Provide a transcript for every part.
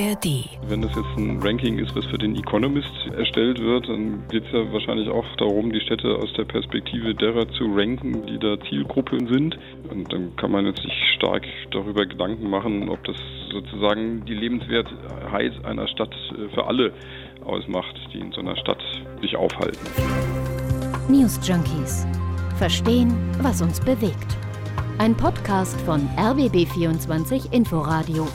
ARD. Wenn das jetzt ein Ranking ist, was für den Economist erstellt wird, dann geht es ja wahrscheinlich auch darum, die Städte aus der Perspektive derer zu ranken, die da Zielgruppe sind. Und dann kann man jetzt sich stark darüber Gedanken machen, ob das sozusagen die Lebenswertheit einer Stadt äh, für alle ausmacht, die in so einer Stadt sich aufhalten. News Junkies. Verstehen, was uns bewegt. Ein Podcast von RBB24 Inforadio.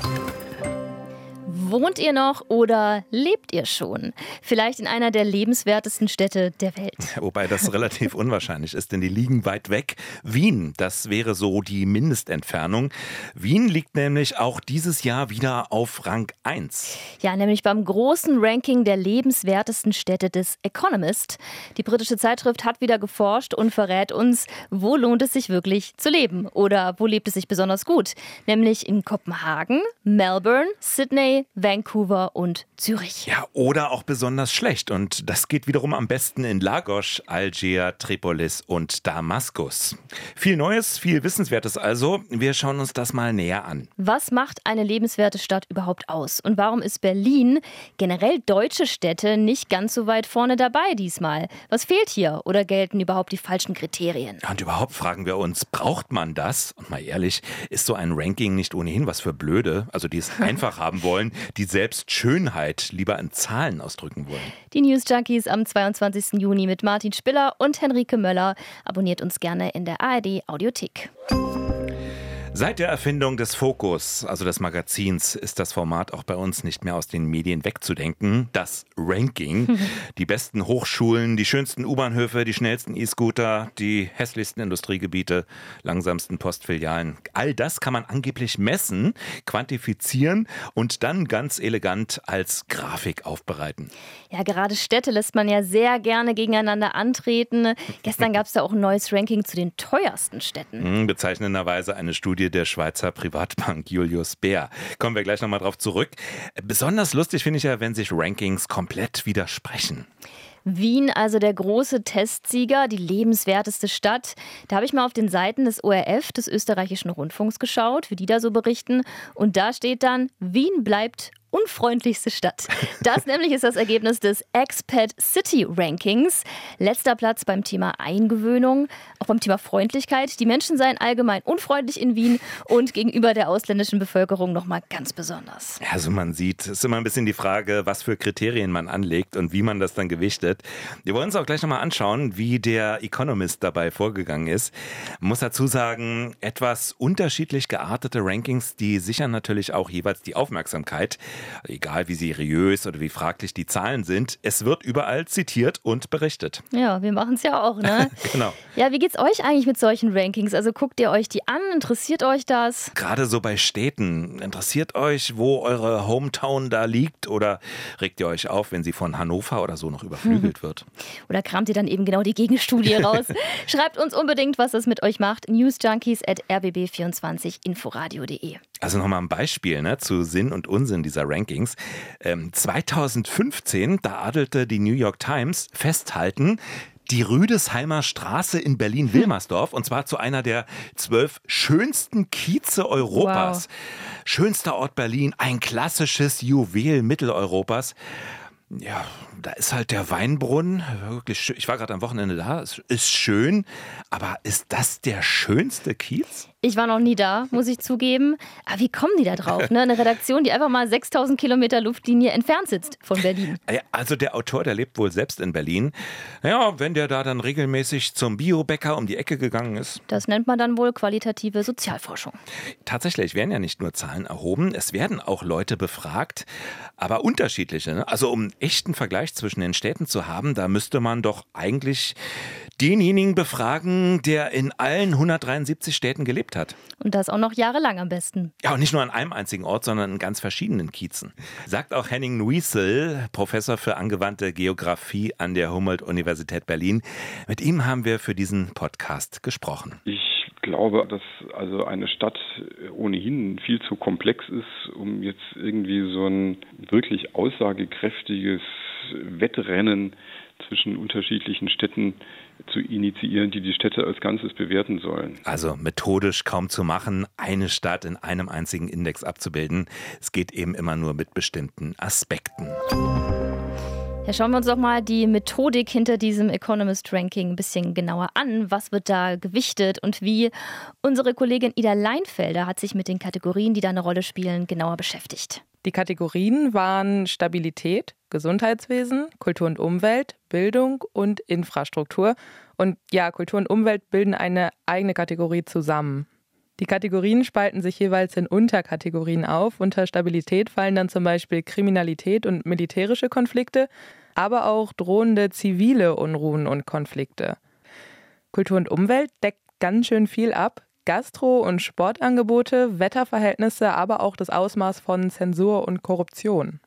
Wohnt ihr noch oder lebt ihr schon? Vielleicht in einer der lebenswertesten Städte der Welt. Wobei das relativ unwahrscheinlich ist, denn die liegen weit weg. Wien, das wäre so die Mindestentfernung. Wien liegt nämlich auch dieses Jahr wieder auf Rang 1. Ja, nämlich beim großen Ranking der lebenswertesten Städte des Economist. Die britische Zeitschrift hat wieder geforscht und verrät uns, wo lohnt es sich wirklich zu leben oder wo lebt es sich besonders gut. Nämlich in Kopenhagen, Melbourne, Sydney, Vancouver und Zürich. Ja, oder auch besonders schlecht. Und das geht wiederum am besten in Lagos, Algier, Tripolis und Damaskus. Viel Neues, viel Wissenswertes also. Wir schauen uns das mal näher an. Was macht eine lebenswerte Stadt überhaupt aus? Und warum ist Berlin, generell deutsche Städte, nicht ganz so weit vorne dabei diesmal? Was fehlt hier? Oder gelten überhaupt die falschen Kriterien? Und überhaupt fragen wir uns, braucht man das? Und mal ehrlich, ist so ein Ranking nicht ohnehin was für Blöde? Also die es einfach haben wollen, die selbst Schönheit lieber in Zahlen ausdrücken wollen. Die News Junkies am 22. Juni mit Martin Spiller und Henrike Möller. Abonniert uns gerne in der ARD Audiothek. Seit der Erfindung des Fokus, also des Magazins, ist das Format auch bei uns nicht mehr aus den Medien wegzudenken. Das Ranking. Die besten Hochschulen, die schönsten U-Bahnhöfe, die schnellsten E-Scooter, die hässlichsten Industriegebiete, langsamsten Postfilialen. All das kann man angeblich messen, quantifizieren und dann ganz elegant als Grafik aufbereiten. Ja, gerade Städte lässt man ja sehr gerne gegeneinander antreten. Gestern gab es da auch ein neues Ranking zu den teuersten Städten. Hm, bezeichnenderweise eine Studie der Schweizer Privatbank Julius Bär. Kommen wir gleich nochmal drauf zurück. Besonders lustig finde ich ja, wenn sich Rankings komplett widersprechen. Wien, also der große Testsieger, die lebenswerteste Stadt. Da habe ich mal auf den Seiten des ORF, des österreichischen Rundfunks, geschaut, wie die da so berichten. Und da steht dann, Wien bleibt unfreundlichste Stadt. Das nämlich ist das Ergebnis des Expat City Rankings. Letzter Platz beim Thema Eingewöhnung, auch beim Thema Freundlichkeit. Die Menschen seien allgemein unfreundlich in Wien und gegenüber der ausländischen Bevölkerung nochmal ganz besonders. Also man sieht, es ist immer ein bisschen die Frage, was für Kriterien man anlegt und wie man das dann gewichtet. Wir wollen uns auch gleich nochmal anschauen, wie der Economist dabei vorgegangen ist. Man muss dazu sagen, etwas unterschiedlich geartete Rankings, die sichern natürlich auch jeweils die Aufmerksamkeit egal wie seriös oder wie fraglich die Zahlen sind, es wird überall zitiert und berichtet. Ja, wir machen es ja auch, ne? genau. Ja, wie geht's euch eigentlich mit solchen Rankings? Also guckt ihr euch die an? Interessiert euch das? Gerade so bei Städten. Interessiert euch, wo eure Hometown da liegt? Oder regt ihr euch auf, wenn sie von Hannover oder so noch überflügelt hm. wird? Oder kramt ihr dann eben genau die Gegenstudie raus? Schreibt uns unbedingt, was das mit euch macht. Newsjunkies at rbb24inforadio.de. Also nochmal ein Beispiel ne, zu Sinn und Unsinn dieser Rankings. Ähm, 2015, da adelte die New York Times festhalten, die Rüdesheimer Straße in Berlin-Wilmersdorf und zwar zu einer der zwölf schönsten Kieze Europas. Wow. Schönster Ort Berlin, ein klassisches Juwel Mitteleuropas. Ja, da ist halt der Weinbrunnen. Wirklich schön. Ich war gerade am Wochenende da. Es ist schön. Aber ist das der schönste Kiez? Ich war noch nie da, muss ich zugeben. Aber wie kommen die da drauf? Ne? Eine Redaktion, die einfach mal 6000 Kilometer Luftlinie entfernt sitzt von Berlin. Also der Autor, der lebt wohl selbst in Berlin. Ja, wenn der da dann regelmäßig zum Biobäcker um die Ecke gegangen ist. Das nennt man dann wohl qualitative Sozialforschung. Tatsächlich werden ja nicht nur Zahlen erhoben, es werden auch Leute befragt, aber unterschiedliche. Ne? Also um echten Vergleich zwischen den Städten zu haben, da müsste man doch eigentlich denjenigen befragen, der in allen 173 Städten gelebt hat. Und das auch noch jahrelang am besten. Ja, und nicht nur an einem einzigen Ort, sondern in ganz verschiedenen Kiezen. Sagt auch Henning Nuisel, Professor für angewandte Geografie an der Humboldt-Universität Berlin. Mit ihm haben wir für diesen Podcast gesprochen. Ich glaube, dass also eine Stadt ohnehin viel zu komplex ist, um jetzt irgendwie so ein wirklich aussagekräftiges Wettrennen zwischen unterschiedlichen Städten zu initiieren, die die Städte als Ganzes bewerten sollen. Also methodisch kaum zu machen, eine Stadt in einem einzigen Index abzubilden. Es geht eben immer nur mit bestimmten Aspekten. Ja, schauen wir uns doch mal die Methodik hinter diesem Economist Ranking ein bisschen genauer an. Was wird da gewichtet und wie? Unsere Kollegin Ida Leinfelder hat sich mit den Kategorien, die da eine Rolle spielen, genauer beschäftigt. Die Kategorien waren Stabilität, Gesundheitswesen, Kultur und Umwelt, Bildung und Infrastruktur. Und ja, Kultur und Umwelt bilden eine eigene Kategorie zusammen. Die Kategorien spalten sich jeweils in Unterkategorien auf. Unter Stabilität fallen dann zum Beispiel Kriminalität und militärische Konflikte, aber auch drohende zivile Unruhen und Konflikte. Kultur und Umwelt deckt ganz schön viel ab. Gastro- und Sportangebote, Wetterverhältnisse, aber auch das Ausmaß von Zensur und Korruption.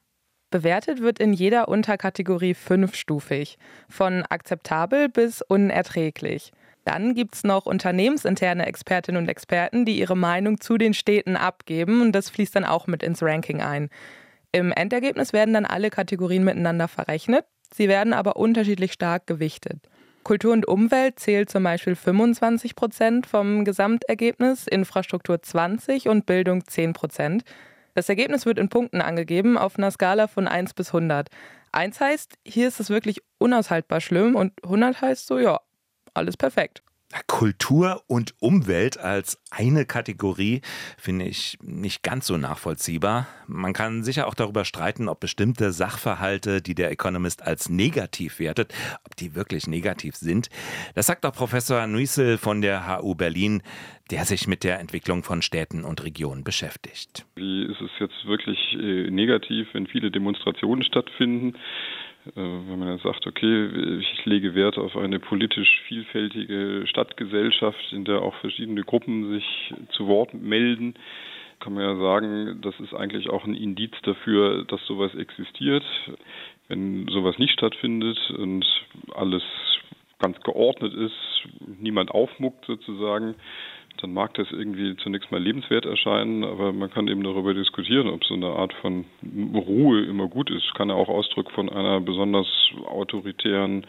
Bewertet wird in jeder Unterkategorie fünfstufig, von akzeptabel bis unerträglich. Dann gibt es noch unternehmensinterne Expertinnen und Experten, die ihre Meinung zu den Städten abgeben und das fließt dann auch mit ins Ranking ein. Im Endergebnis werden dann alle Kategorien miteinander verrechnet, sie werden aber unterschiedlich stark gewichtet. Kultur und Umwelt zählt zum Beispiel 25 Prozent vom Gesamtergebnis, Infrastruktur 20 und Bildung 10 Prozent. Das Ergebnis wird in Punkten angegeben auf einer Skala von 1 bis 100. 1 heißt, hier ist es wirklich unaushaltbar schlimm und 100 heißt so, ja, alles perfekt. Kultur und Umwelt als eine Kategorie finde ich nicht ganz so nachvollziehbar. Man kann sicher auch darüber streiten, ob bestimmte Sachverhalte, die der Economist als negativ wertet, ob die wirklich negativ sind. Das sagt auch Professor Nuissel von der HU Berlin, der sich mit der Entwicklung von Städten und Regionen beschäftigt. Wie ist es jetzt wirklich äh, negativ, wenn viele Demonstrationen stattfinden? Äh, wenn man dann sagt, okay, ich lege Wert auf eine politisch vielfältige Stadtgesellschaft, in der auch verschiedene Gruppen sich zu Wort melden, kann man ja sagen, das ist eigentlich auch ein Indiz dafür, dass sowas existiert. Wenn sowas nicht stattfindet und alles ganz geordnet ist, niemand aufmuckt sozusagen, dann mag das irgendwie zunächst mal lebenswert erscheinen, aber man kann eben darüber diskutieren, ob so eine Art von Ruhe immer gut ist. Kann ja auch Ausdruck von einer besonders autoritären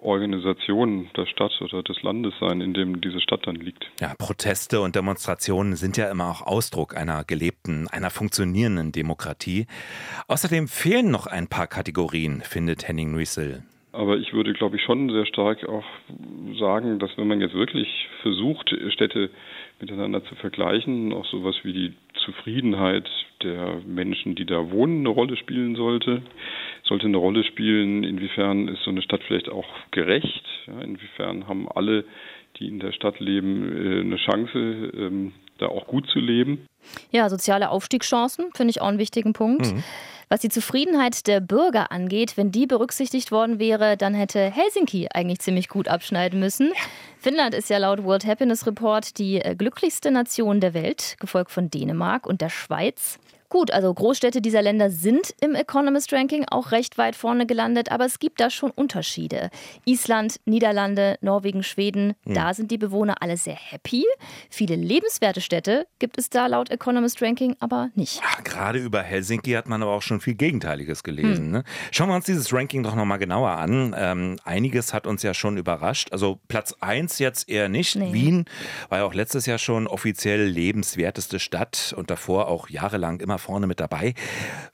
Organisation der Stadt oder des Landes sein, in dem diese Stadt dann liegt. Ja, Proteste und Demonstrationen sind ja immer auch Ausdruck einer gelebten, einer funktionierenden Demokratie. Außerdem fehlen noch ein paar Kategorien, findet Henning Nuissel. Aber ich würde, glaube ich, schon sehr stark auch sagen, dass wenn man jetzt wirklich versucht, Städte miteinander zu vergleichen, auch sowas wie die Zufriedenheit der Menschen, die da wohnen, eine Rolle spielen sollte, sollte eine Rolle spielen, inwiefern ist so eine Stadt vielleicht auch gerecht, ja, inwiefern haben alle, die in der Stadt leben, äh, eine Chance, ähm, da auch gut zu leben. Ja, soziale Aufstiegschancen finde ich auch einen wichtigen Punkt. Mhm. Was die Zufriedenheit der Bürger angeht, wenn die berücksichtigt worden wäre, dann hätte Helsinki eigentlich ziemlich gut abschneiden müssen. Finnland ist ja laut World Happiness Report die äh, glücklichste Nation der Welt, gefolgt von Dänemark und der Schweiz. Gut, also Großstädte dieser Länder sind im Economist Ranking auch recht weit vorne gelandet, aber es gibt da schon Unterschiede. Island, Niederlande, Norwegen, Schweden, hm. da sind die Bewohner alle sehr happy. Viele lebenswerte Städte gibt es da laut Economist Ranking aber nicht. Ja, gerade über Helsinki hat man aber auch schon viel Gegenteiliges gelesen. Hm. Ne? Schauen wir uns dieses Ranking doch nochmal genauer an. Ähm, einiges hat uns ja schon überrascht. Also Platz 1 jetzt eher nicht. Nee. Wien war ja auch letztes Jahr schon offiziell lebenswerteste Stadt und davor auch jahrelang immer vorne mit dabei.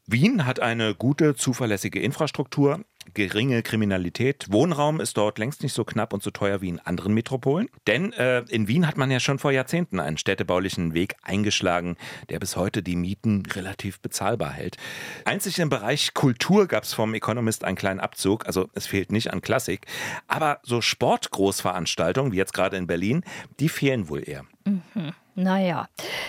Wien hat eine gute, zuverlässige Infrastruktur, geringe Kriminalität. Wohnraum ist dort längst nicht so knapp und so teuer wie in anderen Metropolen. Denn äh, in Wien hat man ja schon vor Jahrzehnten einen städtebaulichen Weg eingeschlagen, der bis heute die Mieten relativ bezahlbar hält. Einzig im Bereich Kultur gab es vom Economist einen kleinen Abzug. Also es fehlt nicht an Klassik. Aber so Sportgroßveranstaltungen, wie jetzt gerade in Berlin, die fehlen wohl eher. Mhm. Naja,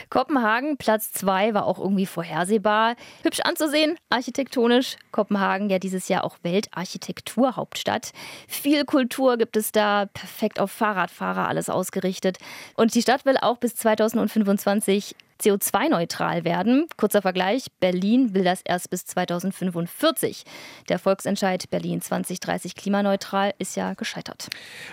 Kopenhagen, Platz 2 war auch irgendwie vorhersehbar. Hübsch anzusehen, architektonisch. Kopenhagen ja dieses Jahr auch Weltarchitekturhauptstadt. Viel Kultur gibt es da, perfekt auf Fahrradfahrer alles ausgerichtet. Und die Stadt will auch bis 2025 CO2-neutral werden. Kurzer Vergleich, Berlin will das erst bis 2045. Der Volksentscheid Berlin 2030 klimaneutral ist ja gescheitert.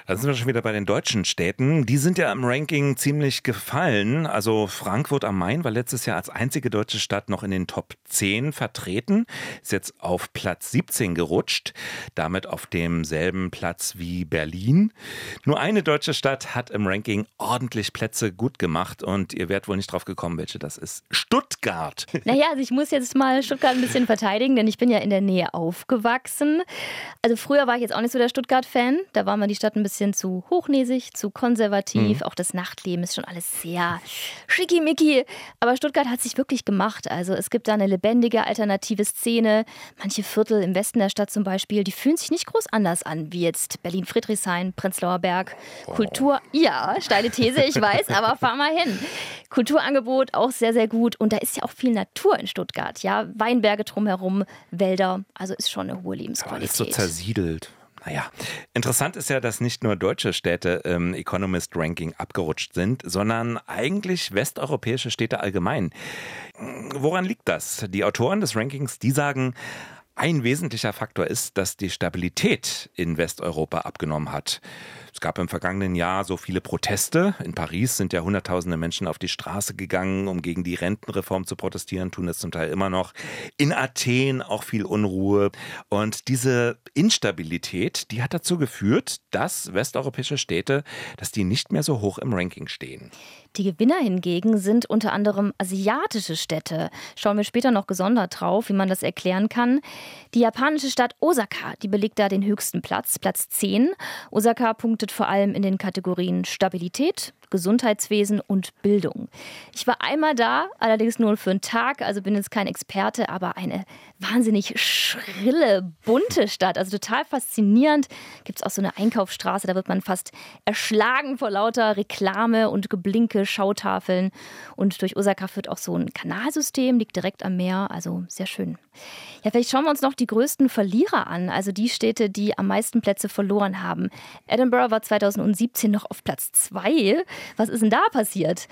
Da sind wir schon wieder bei den deutschen Städten. Die sind ja im Ranking ziemlich gefallen. Also Frankfurt am Main war letztes Jahr als einzige deutsche Stadt noch in den Top 10 vertreten, ist jetzt auf Platz 17 gerutscht, damit auf demselben Platz wie Berlin. Nur eine deutsche Stadt hat im Ranking ordentlich Plätze gut gemacht und ihr werdet wohl nicht drauf gekommen, welche das ist. Stuttgart. Naja, also ich muss jetzt mal Stuttgart ein bisschen verteidigen, denn ich bin ja in der Nähe aufgewachsen. Also früher war ich jetzt auch nicht so der Stuttgart-Fan. Da war mir die Stadt ein bisschen zu hochnäsig, zu konservativ. Mhm. Auch das Nachtleben ist schon alles sehr schickimicki. Aber Stuttgart hat sich wirklich gemacht. Also es gibt da eine lebendige alternative Szene. Manche Viertel im Westen der Stadt zum Beispiel, die fühlen sich nicht groß anders an wie jetzt Berlin-Friedrichshain, Prenzlauer Berg. Oh. Kultur, ja, steile These, ich weiß, aber fahr mal hin. Kulturangebot auch sehr, sehr gut. Und da ist ja auch viel Natur in Stuttgart. Ja, Weinberge drumherum, Wälder. Also ist schon eine hohe Lebensqualität. Alles so zersiedelt. Naja, interessant ist ja, dass nicht nur deutsche Städte im Economist Ranking abgerutscht sind, sondern eigentlich westeuropäische Städte allgemein. Woran liegt das? Die Autoren des Rankings, die sagen, ein wesentlicher Faktor ist, dass die Stabilität in Westeuropa abgenommen hat. Es gab im vergangenen Jahr so viele Proteste. In Paris sind ja Hunderttausende Menschen auf die Straße gegangen, um gegen die Rentenreform zu protestieren, tun es zum Teil immer noch. In Athen auch viel Unruhe. Und diese Instabilität, die hat dazu geführt, dass westeuropäische Städte, dass die nicht mehr so hoch im Ranking stehen. Die Gewinner hingegen sind unter anderem asiatische Städte. Schauen wir später noch gesondert drauf, wie man das erklären kann. Die japanische Stadt Osaka, die belegt da den höchsten Platz, Platz 10. Osaka punktet vor allem in den Kategorien Stabilität, Gesundheitswesen und Bildung. Ich war einmal da, allerdings nur für einen Tag, also bin jetzt kein Experte, aber eine wahnsinnig schrille, bunte Stadt. Also total faszinierend. Gibt es auch so eine Einkaufsstraße, da wird man fast erschlagen vor lauter Reklame und Geblinke, Schautafeln. Und durch Osaka führt auch so ein Kanalsystem, liegt direkt am Meer, also sehr schön. Ja, vielleicht schauen wir uns noch die größten Verlierer an, also die Städte, die am meisten Plätze verloren haben. Edinburgh war 2017 noch auf Platz 2. Was ist denn da passiert?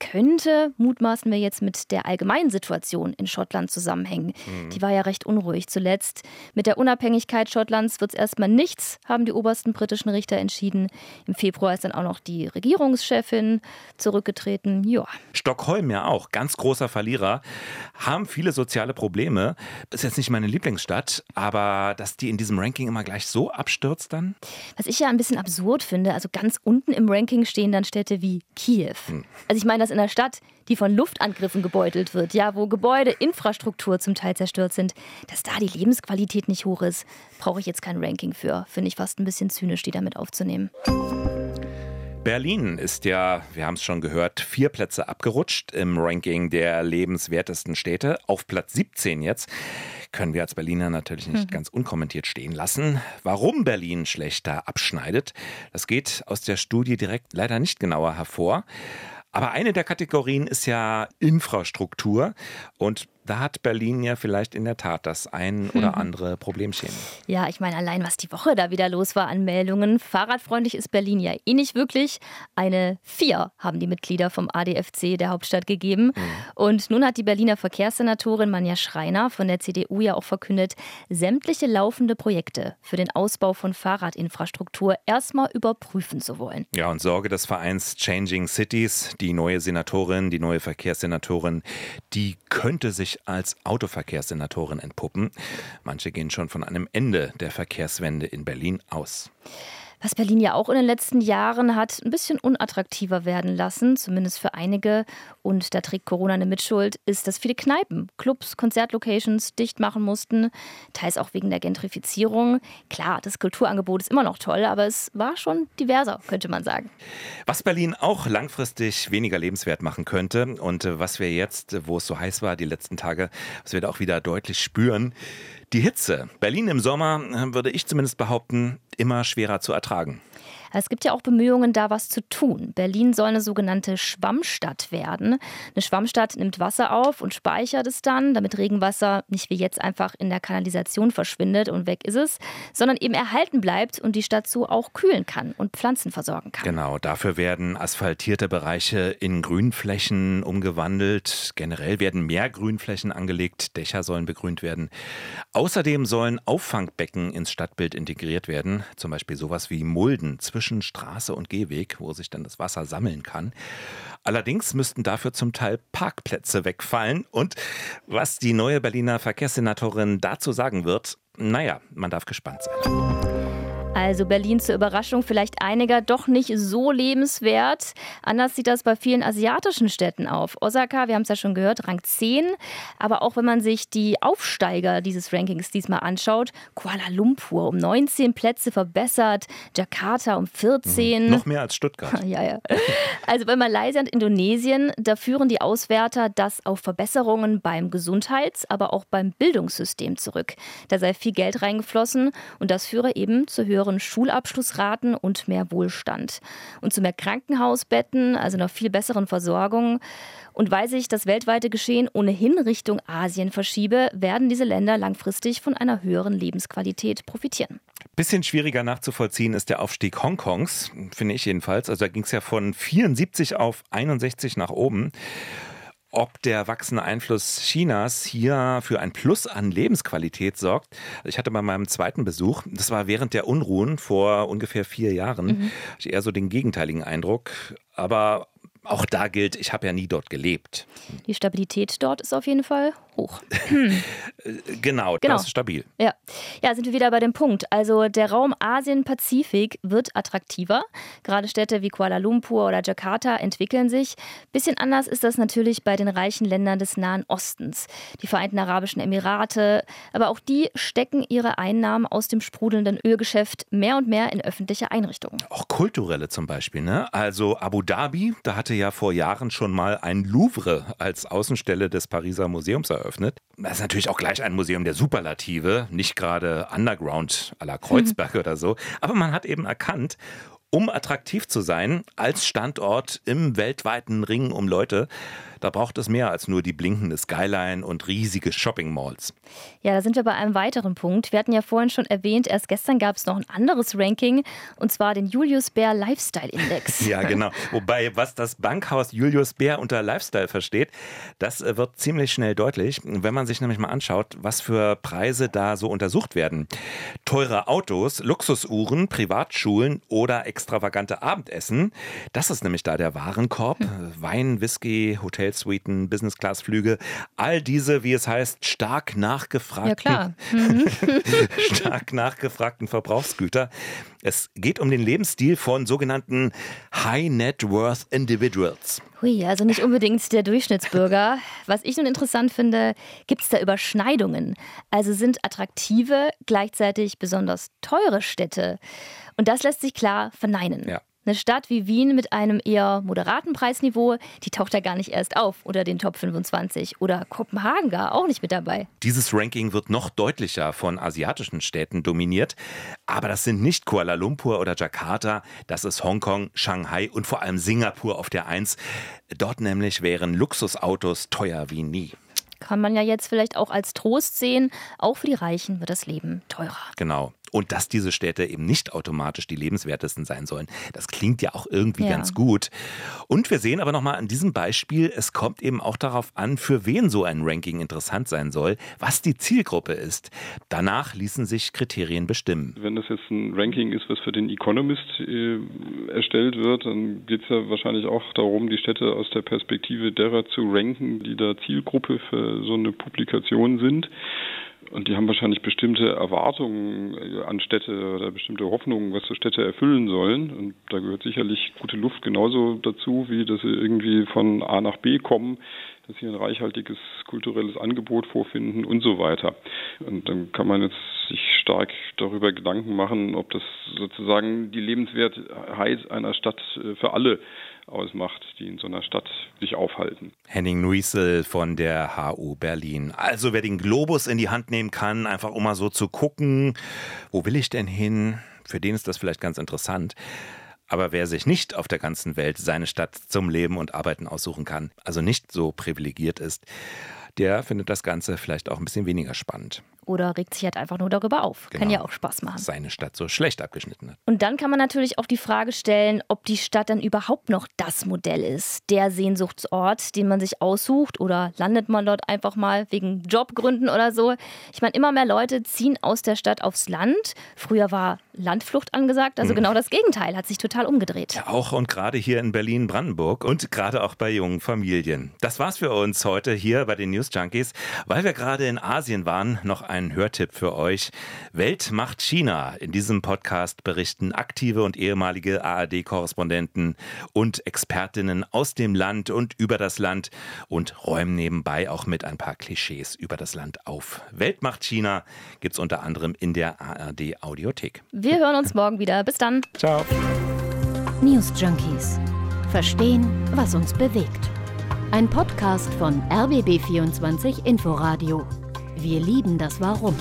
Könnte, mutmaßen wir jetzt mit der allgemeinen Situation in Schottland zusammenhängen. Mhm. Die war ja recht unruhig zuletzt. Mit der Unabhängigkeit Schottlands wird es erstmal nichts, haben die obersten britischen Richter entschieden. Im Februar ist dann auch noch die Regierungschefin zurückgetreten. Ja. Stockholm ja auch, ganz großer Verlierer, haben viele soziale Probleme. Ist jetzt nicht meine Lieblingsstadt, aber dass die in diesem Ranking immer gleich so abstürzt dann? Was ich ja ein bisschen absurd finde, also ganz unten im Ranking stehen dann Städte wie Kiew. Hm. Also ich meine das in einer Stadt, die von Luftangriffen gebeutelt wird, ja, wo Gebäude, Infrastruktur zum Teil zerstört sind, dass da die Lebensqualität nicht hoch ist, brauche ich jetzt kein Ranking für. Finde ich fast ein bisschen zynisch, die damit aufzunehmen. Berlin ist ja, wir haben es schon gehört, vier Plätze abgerutscht im Ranking der lebenswertesten Städte. Auf Platz 17 jetzt. Können wir als Berliner natürlich nicht mhm. ganz unkommentiert stehen lassen. Warum Berlin schlechter abschneidet, das geht aus der Studie direkt leider nicht genauer hervor. Aber eine der Kategorien ist ja Infrastruktur. Und da hat Berlin ja vielleicht in der Tat das ein oder mhm. andere Problemchen. Ja, ich meine, allein was die Woche da wieder los war an Meldungen. Fahrradfreundlich ist Berlin ja eh nicht wirklich. Eine vier haben die Mitglieder vom ADFC der Hauptstadt gegeben. Mhm. Und nun hat die Berliner Verkehrssenatorin Manja Schreiner von der CDU ja auch verkündet, sämtliche laufende Projekte für den Ausbau von Fahrradinfrastruktur erstmal überprüfen zu wollen. Ja, und Sorge des Vereins Changing Cities, die neue Senatorin, die neue Verkehrssenatorin, die könnte sich als Autoverkehrssenatorin entpuppen. Manche gehen schon von einem Ende der Verkehrswende in Berlin aus was Berlin ja auch in den letzten Jahren hat ein bisschen unattraktiver werden lassen, zumindest für einige. Und da trägt Corona eine Mitschuld, ist, dass viele Kneipen, Clubs, Konzertlocations dicht machen mussten, teils auch wegen der Gentrifizierung. Klar, das Kulturangebot ist immer noch toll, aber es war schon diverser, könnte man sagen. Was Berlin auch langfristig weniger lebenswert machen könnte und was wir jetzt, wo es so heiß war die letzten Tage, was wir da auch wieder deutlich spüren, die Hitze. Berlin im Sommer, würde ich zumindest behaupten, immer schwerer zu ertragen. Es gibt ja auch Bemühungen, da was zu tun. Berlin soll eine sogenannte Schwammstadt werden. Eine Schwammstadt nimmt Wasser auf und speichert es dann, damit Regenwasser nicht wie jetzt einfach in der Kanalisation verschwindet und weg ist es, sondern eben erhalten bleibt und die Stadt so auch kühlen kann und Pflanzen versorgen kann. Genau, dafür werden asphaltierte Bereiche in Grünflächen umgewandelt. Generell werden mehr Grünflächen angelegt, Dächer sollen begrünt werden. Außerdem sollen Auffangbecken ins Stadtbild integriert werden, zum Beispiel sowas wie Mulden zwischen zwischen Straße und Gehweg, wo sich dann das Wasser sammeln kann. Allerdings müssten dafür zum Teil Parkplätze wegfallen. Und was die neue Berliner Verkehrssenatorin dazu sagen wird, naja, man darf gespannt sein. Also Berlin zur Überraschung vielleicht einiger doch nicht so lebenswert. Anders sieht das bei vielen asiatischen Städten auf. Osaka, wir haben es ja schon gehört, Rang 10. Aber auch wenn man sich die Aufsteiger dieses Rankings diesmal anschaut, Kuala Lumpur um 19 Plätze verbessert, Jakarta um 14. Mhm. Noch mehr als Stuttgart. ja, ja. Also bei Malaysia und Indonesien, da führen die Auswärter das auf Verbesserungen beim Gesundheits-, aber auch beim Bildungssystem zurück. Da sei viel Geld reingeflossen und das führe eben zu höheren höheren Schulabschlussraten und mehr Wohlstand. Und zu mehr Krankenhausbetten, also einer viel besseren Versorgung. Und weil sich das weltweite Geschehen ohnehin Richtung Asien verschiebe, werden diese Länder langfristig von einer höheren Lebensqualität profitieren. Bisschen schwieriger nachzuvollziehen ist der Aufstieg Hongkongs, finde ich jedenfalls. Also da ging es ja von 74 auf 61 nach oben ob der wachsende Einfluss Chinas hier für ein Plus an Lebensqualität sorgt. Ich hatte bei meinem zweiten Besuch, das war während der Unruhen vor ungefähr vier Jahren, mhm. ich eher so den gegenteiligen Eindruck. Aber auch da gilt, ich habe ja nie dort gelebt. Die Stabilität dort ist auf jeden Fall hoch. Genau, genau, das ist stabil. Ja. ja, sind wir wieder bei dem Punkt. Also der Raum Asien-Pazifik wird attraktiver. Gerade Städte wie Kuala Lumpur oder Jakarta entwickeln sich. Bisschen anders ist das natürlich bei den reichen Ländern des Nahen Ostens. Die Vereinten Arabischen Emirate, aber auch die stecken ihre Einnahmen aus dem sprudelnden Ölgeschäft mehr und mehr in öffentliche Einrichtungen. Auch kulturelle zum Beispiel. Ne? Also Abu Dhabi, da hatte ja vor Jahren schon mal ein Louvre als Außenstelle des Pariser Museums eröffnet. Das ist natürlich auch gleich ein Museum der Superlative, nicht gerade Underground à la Kreuzberg mhm. oder so. Aber man hat eben erkannt, um attraktiv zu sein als Standort im weltweiten Ring um Leute, da braucht es mehr als nur die blinkende Skyline und riesige Shopping Malls. Ja, da sind wir bei einem weiteren Punkt. Wir hatten ja vorhin schon erwähnt, erst gestern gab es noch ein anderes Ranking und zwar den Julius Baer Lifestyle Index. ja, genau. Wobei, was das Bankhaus Julius Baer unter Lifestyle versteht, das äh, wird ziemlich schnell deutlich, wenn man sich nämlich mal anschaut, was für Preise da so untersucht werden. Teure Autos, Luxusuhren, Privatschulen oder extravagante Abendessen, das ist nämlich da der Warenkorb. Hm. Wein, Whisky, Hotel Hotelsuiten, Business-Class-Flüge, all diese, wie es heißt, stark nachgefragten, ja, mhm. stark nachgefragten Verbrauchsgüter. Es geht um den Lebensstil von sogenannten High Net Worth Individuals. Hui, also nicht unbedingt der Durchschnittsbürger. Was ich nun interessant finde, gibt es da Überschneidungen? Also sind attraktive, gleichzeitig besonders teure Städte. Und das lässt sich klar verneinen. Ja. Eine Stadt wie Wien mit einem eher moderaten Preisniveau, die taucht ja gar nicht erst auf unter den Top 25. Oder Kopenhagen gar auch nicht mit dabei. Dieses Ranking wird noch deutlicher von asiatischen Städten dominiert. Aber das sind nicht Kuala Lumpur oder Jakarta, das ist Hongkong, Shanghai und vor allem Singapur auf der Eins. Dort nämlich wären Luxusautos teuer wie nie kann man ja jetzt vielleicht auch als Trost sehen. Auch für die Reichen wird das Leben teurer. Genau und dass diese Städte eben nicht automatisch die lebenswertesten sein sollen. Das klingt ja auch irgendwie ja. ganz gut. Und wir sehen aber nochmal an diesem Beispiel, es kommt eben auch darauf an, für wen so ein Ranking interessant sein soll, was die Zielgruppe ist. Danach ließen sich Kriterien bestimmen. Wenn das jetzt ein Ranking ist, was für den Economist äh, erstellt wird, dann geht es ja wahrscheinlich auch darum, die Städte aus der Perspektive derer zu ranken, die da Zielgruppe für so eine Publikation sind. Und die haben wahrscheinlich bestimmte Erwartungen äh, an Städte oder bestimmte Hoffnungen, was so Städte erfüllen sollen. Und da gehört sicherlich gute Luft genauso dazu, wie dass sie irgendwie von A nach B kommen, dass sie ein reichhaltiges kulturelles Angebot vorfinden und so weiter. Und dann kann man jetzt sich stark darüber Gedanken machen, ob das sozusagen die Lebenswertheit einer Stadt äh, für alle ausmacht, die in so einer Stadt sich aufhalten. Henning Nuisel von der HU Berlin. Also wer den Globus in die Hand nehmen kann, einfach um mal so zu gucken, wo will ich denn hin? für den ist das vielleicht ganz interessant. Aber wer sich nicht auf der ganzen Welt seine Stadt zum Leben und Arbeiten aussuchen kann, also nicht so privilegiert ist, der findet das Ganze vielleicht auch ein bisschen weniger spannend oder regt sich halt einfach nur darüber auf. Genau. Kann ja auch Spaß machen. Seine Stadt so schlecht abgeschnitten hat. Und dann kann man natürlich auch die Frage stellen, ob die Stadt dann überhaupt noch das Modell ist, der Sehnsuchtsort, den man sich aussucht oder landet man dort einfach mal wegen Jobgründen oder so. Ich meine, immer mehr Leute ziehen aus der Stadt aufs Land. Früher war Landflucht angesagt, also mhm. genau das Gegenteil hat sich total umgedreht. Ja, auch und gerade hier in Berlin-Brandenburg und gerade auch bei jungen Familien. Das war's für uns heute hier bei den News Junkies, weil wir gerade in Asien waren, noch ein ein Hörtipp für euch. Welt macht China. In diesem Podcast berichten aktive und ehemalige ARD-Korrespondenten und Expertinnen aus dem Land und über das Land und räumen nebenbei auch mit ein paar Klischees über das Land auf. Welt macht China gibt es unter anderem in der ARD Audiothek. Wir hören uns morgen wieder. Bis dann. Ciao. News Junkies. Verstehen, was uns bewegt. Ein Podcast von RBB24 Inforadio. Wir lieben das Warum.